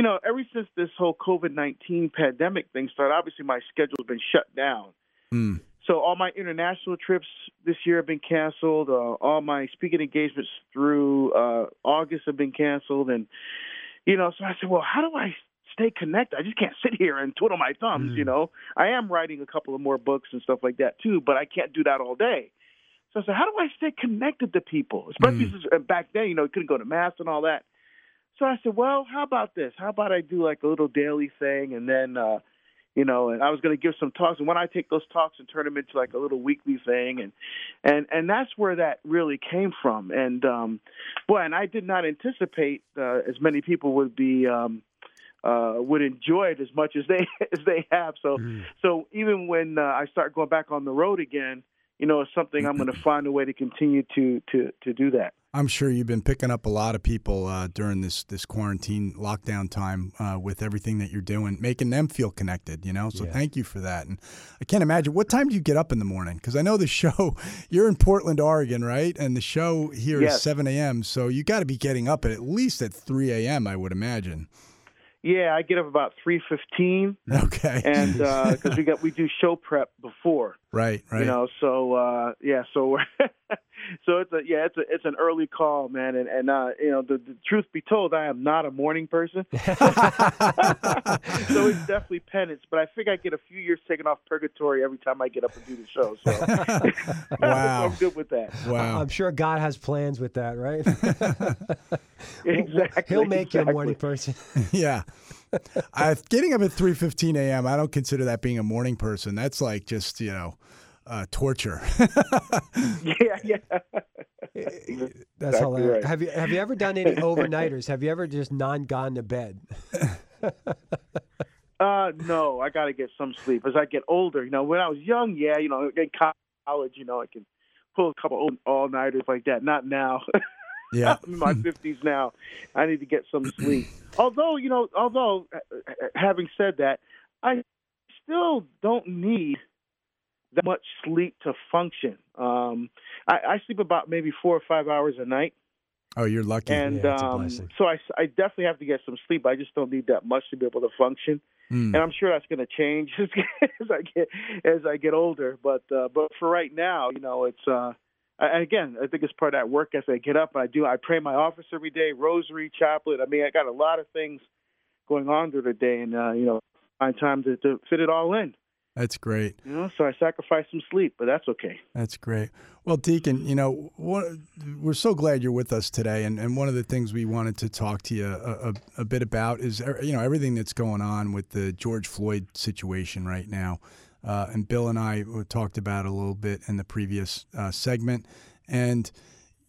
you know, ever since this whole COVID 19 pandemic thing started, obviously my schedule's been shut down. So all my international trips this year have been canceled. Uh, all my speaking engagements through uh, August have been canceled. And, you know, so I said, well, how do I stay connected? I just can't sit here and twiddle my thumbs, you know. I am writing a couple of more books and stuff like that too, but I can't do that all day. So I said, how do I stay connected to people? Especially since uh, back then, you know, you couldn't go to mass and all that. So I said, well, how about this? How about I do like a little daily thing, and then, uh, you know, and I was going to give some talks. And when I take those talks and turn them into like a little weekly thing, and and and that's where that really came from. And um, boy, and I did not anticipate uh, as many people would be. Um, uh, would enjoy it as much as they as they have. So so even when uh, I start going back on the road again, you know, it's something I'm going to find a way to continue to to to do that. I'm sure you've been picking up a lot of people uh, during this this quarantine lockdown time uh, with everything that you're doing, making them feel connected. You know, so Yeah. thank you for that. And I can't imagine what time do you get up in the morning? Because I know the show. You're in Portland, Oregon, right? And the show here is Yes. 7 a.m. So you got to be getting up at at least at 3 a.m. I would imagine. Yeah, I get up about three fifteen, Okay. and because we got we do show prep before, right, right. you know. So uh, yeah, so we're so it's a yeah, it's a it's an early call, man. And and uh, you know, the, the truth be told, I am not a morning person, so it's definitely penance. But I think I get a few years taken off purgatory every time I get up and do the show. So Wow. I'm good with that. Wow. I'm sure God has plans with that, right? Exactly. He'll make you a exactly. morning person. yeah. I, getting up at 3:15 a.m. I don't consider that being a morning person. That's like just you know uh, torture. Yeah, yeah. That's Exactly hilarious. right. Have you have you ever done any overnighters? Have you ever just non gone to bed? Uh, no, I got to get some sleep as I get older. You know, when I was young, yeah, you know, in college, you know, I can pull a couple all nighters like that. Not now. Yeah. I'm in my fifties now. I need to get some sleep. although, you know, although uh, having said that, I still don't need that much sleep to function. Um, I, I sleep about maybe four or five hours a night. oh, you're lucky. And um, so I, I definitely have to get some sleep. I just don't need that much to be able to function. Mm. And I'm sure that's going to change as I get as I get older. But uh, but for right now, you know, it's uh, I, again, I think it's part of that work ethic. I get up, I do, I pray in my office every day, rosary, chaplet. I mean, I got a lot of things going on during the day, and uh, you know, find time to, to fit it all in. That's great. You know, so I sacrifice some sleep, but that's okay. That's great. Well, Deacon, you know, what, we're so glad you're with us today, and, and one of the things we wanted to talk to you a, a, a bit about is er, you know everything that's going on with the George Floyd situation right now. Uh, and Bill and I talked about it a little bit in the previous uh, segment, and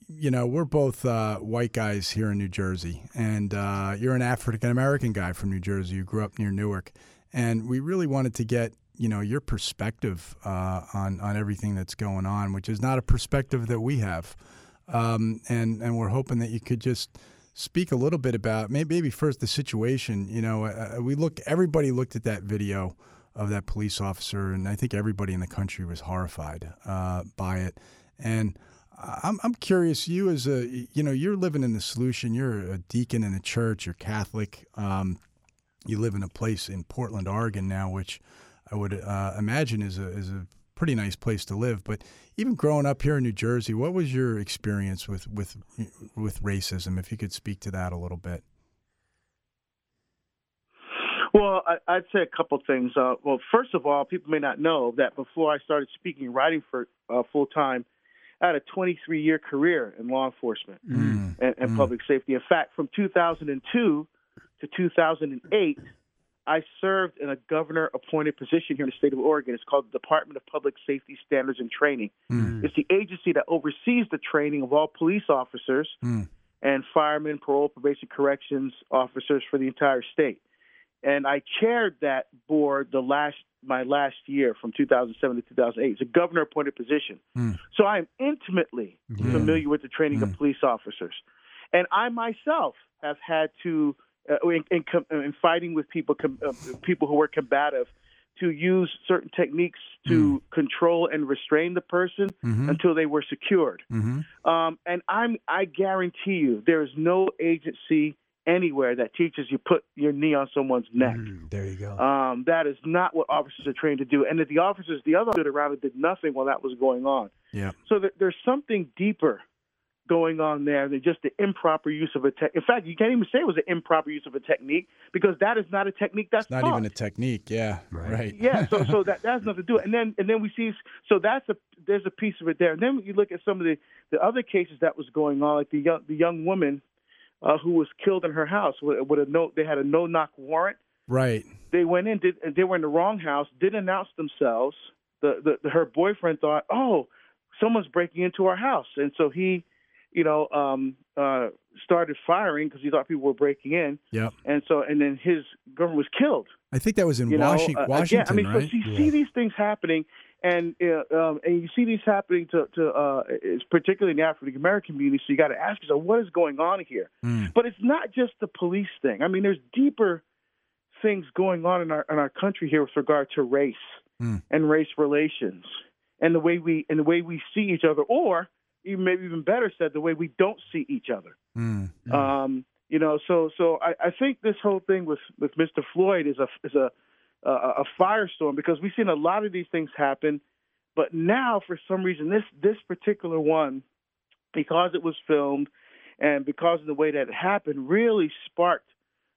you know we're both uh, white guys here in New Jersey, and uh, you're an African American guy from New Jersey You grew up near Newark, and we really wanted to get you know your perspective uh, on on everything that's going on, which is not a perspective that we have, um, and and we're hoping that you could just speak a little bit about maybe, first the situation. You know, uh, we look everybody looked at that video of that police officer, and I think everybody in the country was horrified uh, by it, and. I'm, I'm curious. You as a you know you're living in the solution. You're a deacon in a church. You're Catholic. Um, you live in a place in Portland, Oregon now, which I would uh, imagine is a is a pretty nice place to live. But even growing up here in New Jersey, what was your experience with with with racism? If you could speak to that a little bit. Well, I, I'd say a couple things. Uh, well, first of all, people may not know that before I started speaking and writing for uh, full time, I had a 23 year career in law enforcement Mm. and, and public safety. In fact, from 2002 to 2008, I served in a governor appointed position here in the state of Oregon. It's called the Department of Public Safety Standards and Training. Mm. It's the agency that oversees the training of all police officers Mm. and firemen, parole, probation, corrections officers for the entire state. And I chaired that board the last my last year from 2007 to 2008. It's a governor appointed position. Mm. So I am intimately familiar with the training of police officers. And I myself have had to, uh, in, in, in fighting with people, com- uh, people who were combative, to use certain techniques to control and restrain the person Mhm. until they were secured. Mm-hmm. Um, and I'm, I guarantee you, there is no agency anywhere that teaches you put your knee on someone's neck. There you go. Um, that is not what officers are trained to do. And that the officers, the other stood around and did nothing while that was going on. Yeah. So that there's something deeper going on there than just the improper use of a tech. In fact, you can't even say it was an improper use of a technique because that is not a technique that's Not taught. even a technique. Yeah. Right. Yeah, so so that that has nothing to do. And then and then we see so that's a there's a piece of it there. And then you look at some of the the other cases that was going on, like the young the young woman uh, who was killed in her house with, with a no they had a no knock warrant Right. They went in, did they were in the wrong house, didn't announce themselves. The, the, the her boyfriend thought, oh, someone's breaking into our house, and so he, you know, um, uh, started firing because he thought people were breaking in. Yep. And so, and then his government was killed. I think that was in You know, uh, Washington, again, I mean, right? so you see these things happening, and uh, um, and you see these happening to to uh, it's particularly in the African American community. So you got to ask yourself, what is going on here? Mm. But it's not just the police thing. I mean, there's deeper things going on in our in our country here with regard to race Mm. and race relations, and the way we and the way we see each other, or even maybe even better said, the way we don't see each other. Mm. Um, you know, so so I, I think this whole thing with with Mr. Floyd is a is a a, a firestorm because we've seen a lot of these things happen, but now for some reason this this particular one, because it was filmed, and because of the way that it happened, really sparked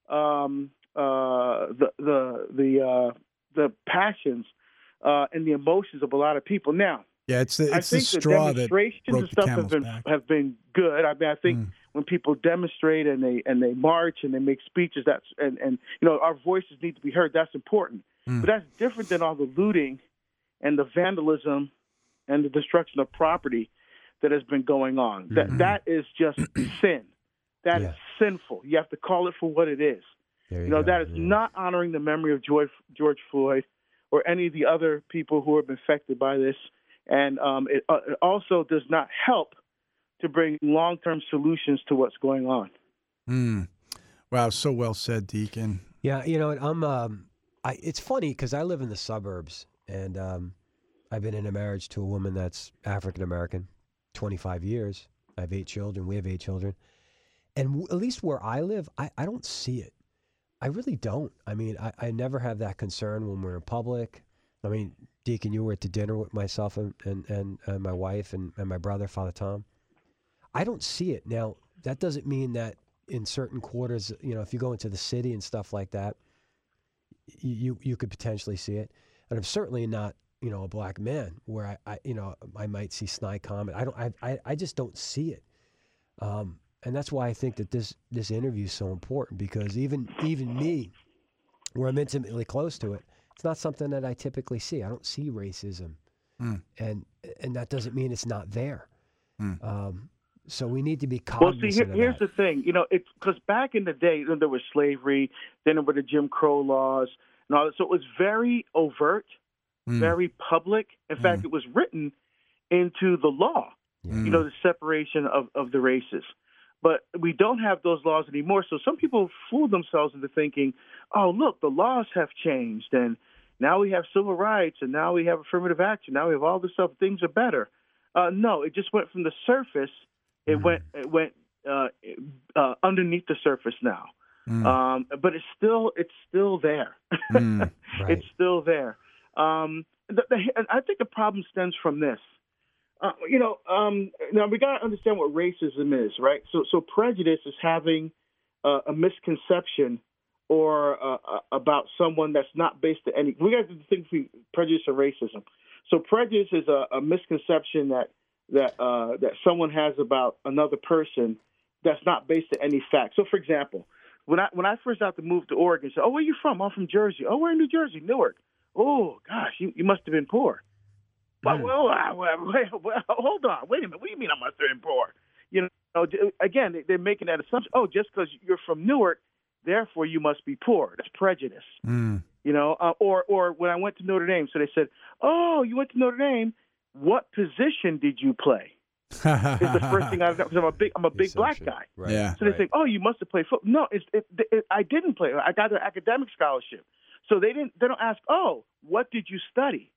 um, uh, the the the uh, the passions uh, and the emotions of a lot of people. Now, Yeah, it's the I it's the think the straw that demonstrations broke and the stuff have been back. have been good. I mean, I think Mm. when people demonstrate and they and they march and they make speeches, that's and and you know our voices need to be heard. That's important, Mm. but that's different than all the looting and the vandalism and the destruction of property that has been going on. Mm-hmm. That that is just sin. That is Yeah. sinful. You have to call it for what it is. You you know, go, that is yeah. not honoring the memory of George, George Floyd or any of the other people who have been affected by this. And um, it, uh, it also does not help to bring long term solutions to what's going on. Mm. Wow, so well said, Deacon. Yeah, you know, what, I'm. Um, I. It's funny because I live in the suburbs, and um, I've been in a marriage to a woman that's African American, 25 years. I have eight children. We have eight children, and w- at least where I live, I, I don't see it. I really don't. I mean, I, I never have that concern when we're in public. I mean, Deacon, you were at the dinner with myself and and, and, my wife and, and my brother, Father Tom. I don't see it now. That doesn't mean that in certain quarters, you know, if you go into the city and stuff like that, you you, you could potentially see it. And I'm certainly not, you know, a black man where I, I you know, I might see snide comment. I don't. I, I, I just don't see it. Um, and that's why I think that this this interview is so important because even even me, where I'm intimately close to it, it's not something that I typically see. I don't see racism, Mm. and and that doesn't mean it's not there. Mm. Um, so we need to be Well, cognizant see, here, of here's that. the thing. You know, it's because back in the day, you know, there was slavery, then there were the Jim Crow laws, and all that. So it was very overt, Mm. very public. In fact, it was written into the law. You know, the separation of, of the races. But we don't have those laws anymore. So some people fool themselves into thinking, oh, look, the laws have changed, and now we have civil rights, and now we have affirmative action. Now we have all this stuff. Things are better. Uh, no, it just went from the surface. It went it went uh, uh, underneath the surface now. Mm. Um, but it's still it's still there. Mm. It's still there. Um, the, the, I think the problem stems from this. Uh, you know, um, now we got to understand what racism is, right? So, so prejudice is having uh, a misconception or uh, uh, about someone that's not based on any. We got to think between prejudice and racism. So, prejudice is a, a misconception that that uh, that someone has about another person that's not based on any fact. So, for example, when I when I first got to move to Oregon, said, "Oh, where you from? I'm from Jersey. Oh, we're in New Jersey, Newark. Oh, gosh, you, you must have been poor." But well, well, well, well, hold on, wait a minute. What do you mean I'm have been poor? You know, again, they- they're making that assumption. Oh, just because you're from Newark, therefore you must be poor. That's prejudice. Mm. You know, uh, or or when I went to Notre Dame, so they said, "Oh, you went to Notre Dame. What position did you play?" Is the first thing I because I'm a big I'm a big black guy. Right. Yeah. So they think, "Oh, you must have played football." No, it's, it, it, I didn't play. I got an academic scholarship. So they didn't. They don't ask, "Oh, what did you study?"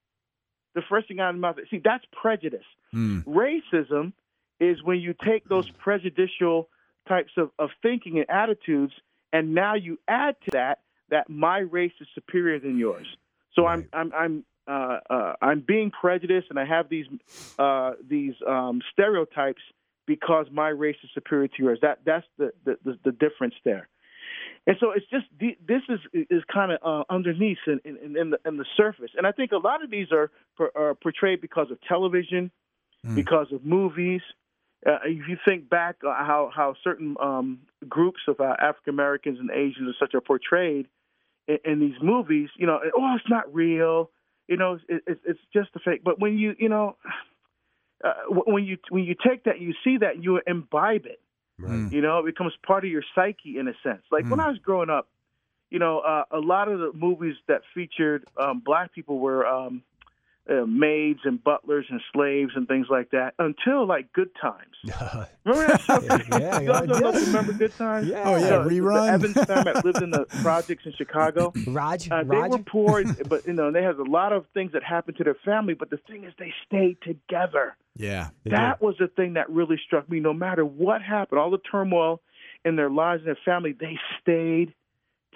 The first thing out of my mouth. See, that's prejudice. Mm. Racism is when you take those prejudicial types of, of thinking and attitudes, and now you add to that that my race is superior than yours. So I'm I'm I'm uh, uh, I'm being prejudiced, and I have these uh, these um, stereotypes because my race is superior to yours. That that's the the, the, the difference there. And so it's just this is is kind of uh, underneath in, in, in the in the surface, and I think a lot of these are, per- are portrayed because of television, because of movies. Uh, if you think back uh, how how certain um, groups of uh, African Americans and Asians and such are portrayed in, in these movies, you know, oh, it's not real. You know, it, it, it's just a fake. But when you, you know, uh, when you when you take that, you see that, you imbibe it. Right. You know, it becomes part of your psyche in a sense. Like when I was growing up, you know, uh, a lot of the movies that featured um, black people were um, uh, maids and butlers and slaves and things like that until like Good Times. Remember that show? yeah, you guys yeah. don't remember Good Times? Yeah. Oh, yeah, the- Rerun. The Evans family lived in the projects in Chicago. Raj, Uh, they Raj? were poor, but you know they had a lot of things that happened to their family. But the thing is, they stayed together. Yeah. That was the thing that really struck me. No matter what happened, all the turmoil in their lives and their family, they stayed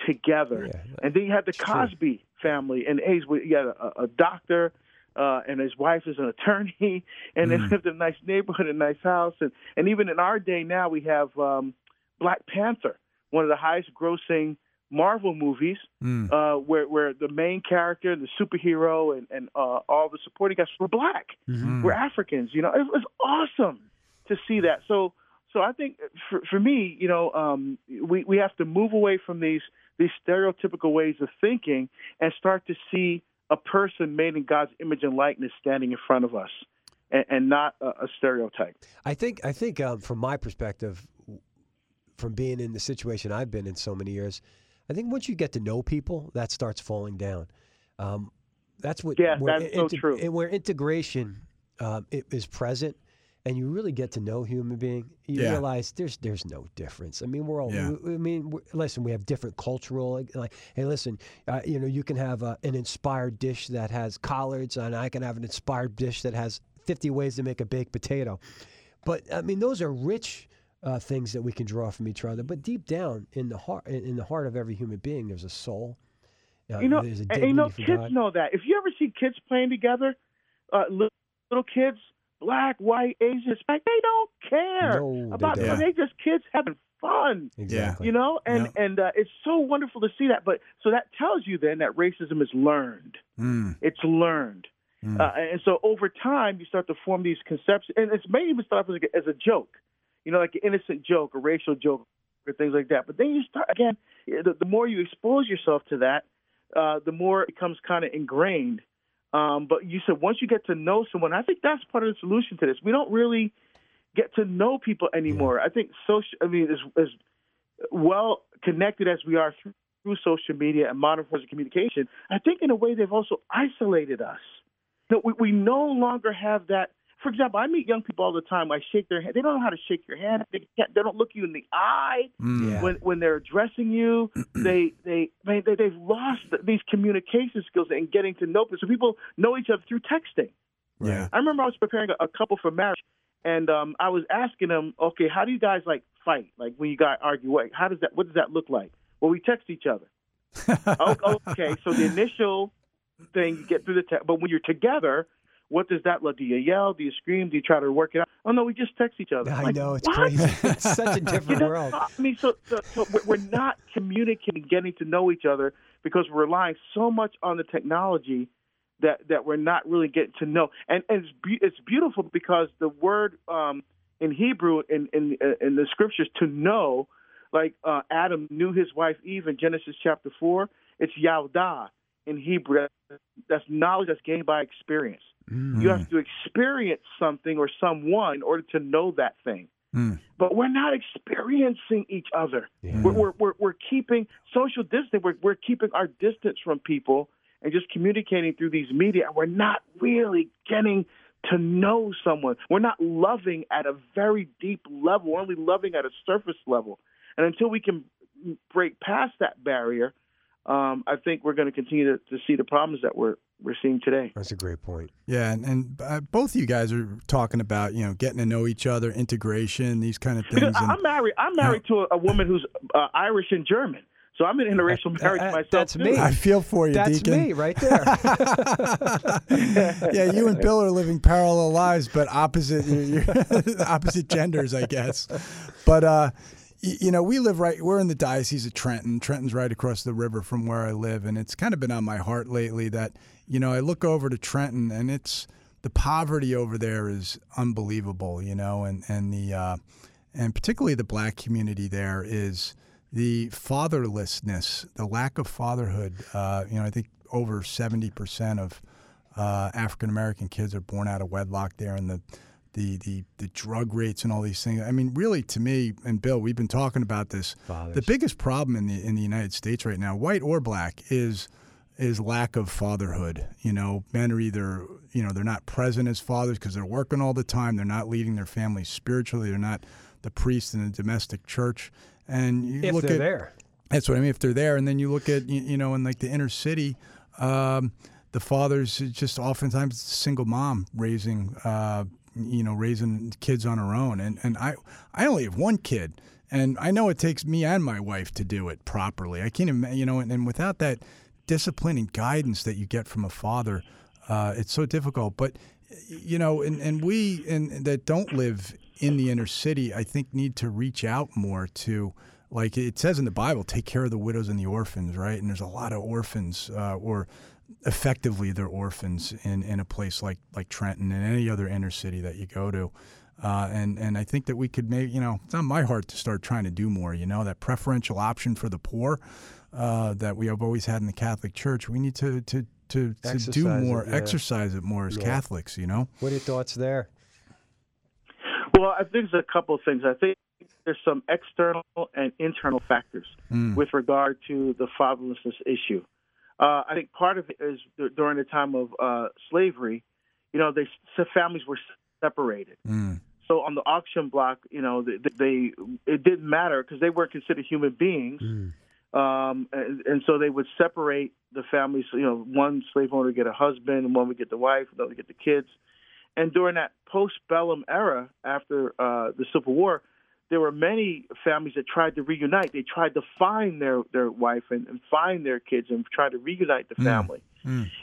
together. and then you had the Cosby family and A's. You had a, a doctor. Uh, and his wife is an attorney, and they lived in a nice neighborhood, a nice house, and and even in our day now we have um, Black Panther, one of the highest-grossing Marvel movies, Mm. uh, where where the main character, the superhero, and and uh, all the supporting cast were black, Mm-hmm. were Africans. You know, it was awesome to see that. So so I think for for me, you know, um, we we have to move away from these these stereotypical ways of thinking and start to see a person made in God's image and likeness standing in front of us, and, and not a, a stereotype. I think I think um, from my perspective, from being in the situation I've been in so many years, I think once you get to know people, that starts falling down. Um, that's what Yeah, that's so true. and where integration um, it is present, and you really get to know human being. You Yeah. realize there's there's no difference. I mean, we're all. Yeah. we- I mean, listen, we have different cultural. Like, like hey, listen, uh, you know, you can have uh, an inspired dish that has collards, and I can have an inspired dish that has 50 ways to make a baked potato. But I mean, those are rich uh, things that we can draw from each other. But deep down in the heart, in in the heart of every human being, there's a soul. Uh, you know, there's a and, you know, kids God. know that. If you ever see kids playing together, uh, little, little kids, black, white, Asian, Hispanic, they don't care No, they about. don't. They just kids having fun. Exactly. You know, and and uh, it's so wonderful to see that. But so that tells you then that racism is learned. Mm. It's learned. Uh, and so over time, you start to form these conceptions, and it's maybe even start as a, as a joke, you know, like an innocent joke, a racial joke, or things like that. But then you start again. The, the more you expose yourself to that, uh, the more it becomes kind of ingrained. Um, but you said once you get to know someone, I think that's part of the solution to this. We don't really get to know people anymore. I think social. I mean, as, as well connected as we are through, through social media and modern forms of communication, I think in a way they've also isolated us. That we, we no longer have that. For example, I meet young people all the time. I shake their hand. They don't know how to shake your hand. They can't. They don't look you in the eye Mm. Yeah. when when they're addressing you. they they they they- they've lost these communication skills and getting to know people. So people know each other through texting. Yeah. I remember I was preparing a, a couple for marriage, and um, I was asking them, okay, how do you guys like fight? Like when you guys argue, what, how does that? What does that look like? Well, we text each other. Okay, so the initial thing you get through the text, but when you're together, what does that look? Do you yell? Do you scream? Do you try to work it out? Oh no, we just text each other. I Like, know it's what? crazy. it's such a You different know, world. I mean, so, so, so we're- not communicating, getting to know each other because we're relying so much on the technology that that we're not really getting to know. And, and it's be, it's beautiful because the word um, in Hebrew in in in the scriptures to know, like uh, Adam knew his wife Eve in Genesis chapter four. It's yada in Hebrew. That's knowledge that's gained by experience. Mm. You have to experience something or someone in order to know that thing. Mm. But we're not experiencing each other. We're, we're, we're, we're keeping social distance. We're, we're keeping our distance from people and just communicating through these media. And we're not really getting to know someone. We're not loving at a very deep level. We're only loving at a surface level. And until we can break past that barrier, um, I think we're going to continue to, to see the problems that we're we're seeing today. That's a great point. Yeah, and, and uh, both of you guys are talking about you know getting to know each other, integration, these kind of things. Because and- I'm married. I'm married to a, a woman who's uh, Irish and German, so I'm an interracial marriage uh, myself. that's too. me. I feel for you, That's Deacon. That's me right there. yeah, you and Bill are living parallel lives, but opposite you're, you're opposite genders, I guess. But uh, y- you know, we live right. We're in the diocese of Trenton. Trenton's right across the river from where I live, and it's kind of been on my heart lately that you know I look over to Trenton, and it's the poverty over there is unbelievable. You know, and and the uh, and particularly the black community there is the fatherlessness, the lack of fatherhood. Uh, you know, I think over seventy percent of uh, African American kids are born out of wedlock there, and the, the the the drug rates and all these things. I mean, really, to me and Bill, we've been talking about this. The biggest problem in the in the United States right now, white or black, is is lack of fatherhood. You know, men are either you know they're not present as fathers because they're working all the time. They're not leading their families spiritually. They're not the priest in the domestic church. And you If look they're at there. that's what I mean. If they're there, and then you look at you, you know in like the inner city, um, the fathers just oftentimes single mom raising uh, you know raising kids on her own, and and I I only have one kid, and I know it takes me and my wife to do it properly. I can't even you know, and, and without that discipline and guidance that you get from a father, uh, it's so difficult. But you know, and, and we and that don't live in the inner city, I think need to reach out more to like it says in the Bible, take care of the widows and the orphans, right? And there's a lot of orphans, uh, or effectively they're orphans in, in a place like like Trenton and any other inner city that you go to. Uh, and and I think that we could maybe you know it's on my heart to start trying to do more. You know that preferential option for the poor uh, that we have always had in the Catholic Church. We need to to to, to do Exercise it, more, yeah. exercise it more as Yeah. Catholics. You know. What are your thoughts there? Well, I think there's a couple of things. I think there's some external and internal factors Mm. with regard to the fatherlessness issue. Uh, I think part of it is d- during the time of uh, slavery, you know, they so families were separated. Mm. So on the auction block, you know, they, they it didn't matter because they weren't considered human beings. Um, and, and so they would separate the families. You know, one slave owner would get a husband, and one would get the wife, another would get the kids. And during that postbellum era, after uh, the Civil War, there were many families that tried to reunite. They tried to find their their wife and, and find their kids and try to reunite the family.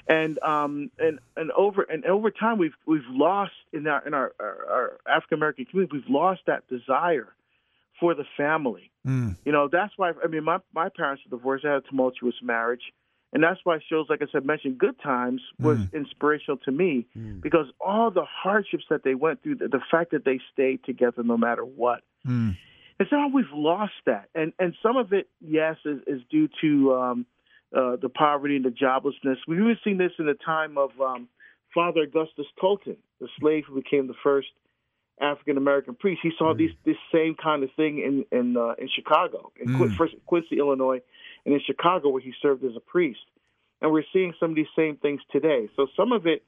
And um and and over and over time we've we've lost in our in our, our, our African American community we've lost that desire for the family. Mm. You know, that's why I mean my my parents are divorced. I had a tumultuous marriage. And that's why shows like I said mentioned Good Times was inspirational to me because all the hardships that they went through, the, the fact that they stayed together no matter what. Mm. And somehow we've lost that. And and some of it, yes, is, is due to um, uh, the poverty and the joblessness. We've even seen this in the time of um, Father Augustus Tolton, the slave who became the first African American priest. He saw these this same kind of thing in in uh, in Chicago, in Mm. Quincy, Illinois, and in Chicago where he served as a priest. And we're seeing some of these same things today. So some of it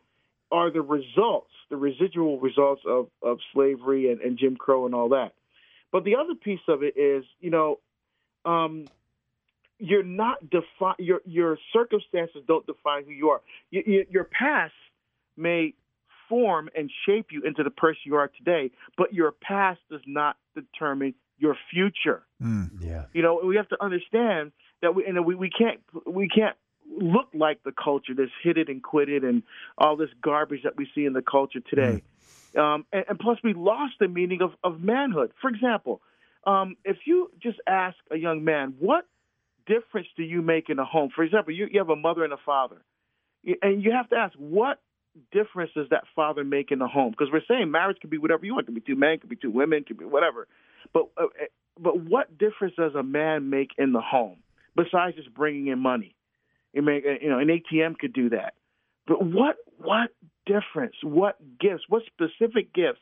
are the results, the residual results of, of slavery and, and Jim Crow and all that. But the other piece of it is, you know, um, you're not defi- your your circumstances don't define who you are. Y y your past may form and shape you into the person you are today, but your past does not determine your future. Yeah. You know, we have to understand that we and we, we can't we can't look like the culture that's hit it and quit it and all this garbage that we see in the culture today. Um, and, and plus, we lost the meaning of, of manhood. For example, um, if you just ask a young man, what difference do you make in a home? For example, you, you have a mother and a father, and you have to ask, what difference does that father make in the home? Because we're saying marriage can be whatever you want. It could be two men, it could be two women, it could be whatever. But uh, uh, but what difference does a man make in the home besides just bringing in money? You make you know an ATM could do that. But what what difference? What gifts? What specific gifts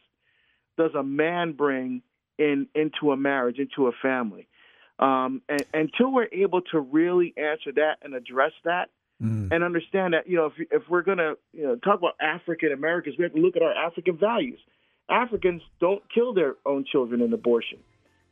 does a man bring in into a marriage, into a family? Um, and, until we're able to really answer that and address that, Mm. and understand that you know if if we're gonna you know talk about African Americans, we have to look at our African values. Africans don't kill their own children in abortion,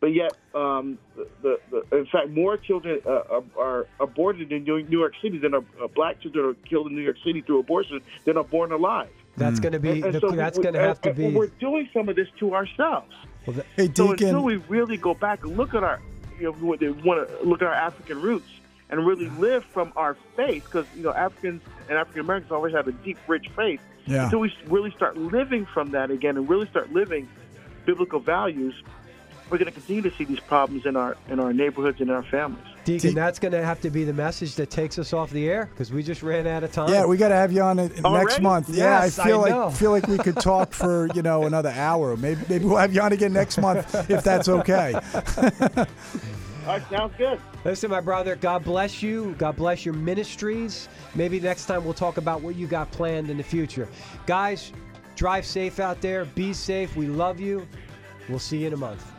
but yet um, the, the, the in fact more children uh, are, are aborted in New New York City than are uh, black children are killed in New York City through abortion than are born alive. That's going to be. And- and the- so that's going to have to and- and be. We're doing some of this to ourselves. Well, the- Hey, So until we really go back and look at our, you know, we want to- want to look at our African roots and really live from our faith, because you know Africans and African Americans always have a deep, rich faith. Yeah. Until we really start living from that again and really start living biblical values, we're going to continue to see these problems in our in our neighborhoods and in our families. Deacon, that's going to have to be the message that takes us off the air because we just ran out of time. Yeah, we got to have you on it next Already? month. yeah, Yes, I feel I like know. feel like we could talk for you know another hour. Maybe maybe we'll have you on again next month if that's okay. All right, sounds good. Listen, my brother, God bless you. God bless your ministries. Maybe next time we'll talk about what you got planned in the future. Guys, drive safe out there. Be safe. We love you. We'll see you in a month.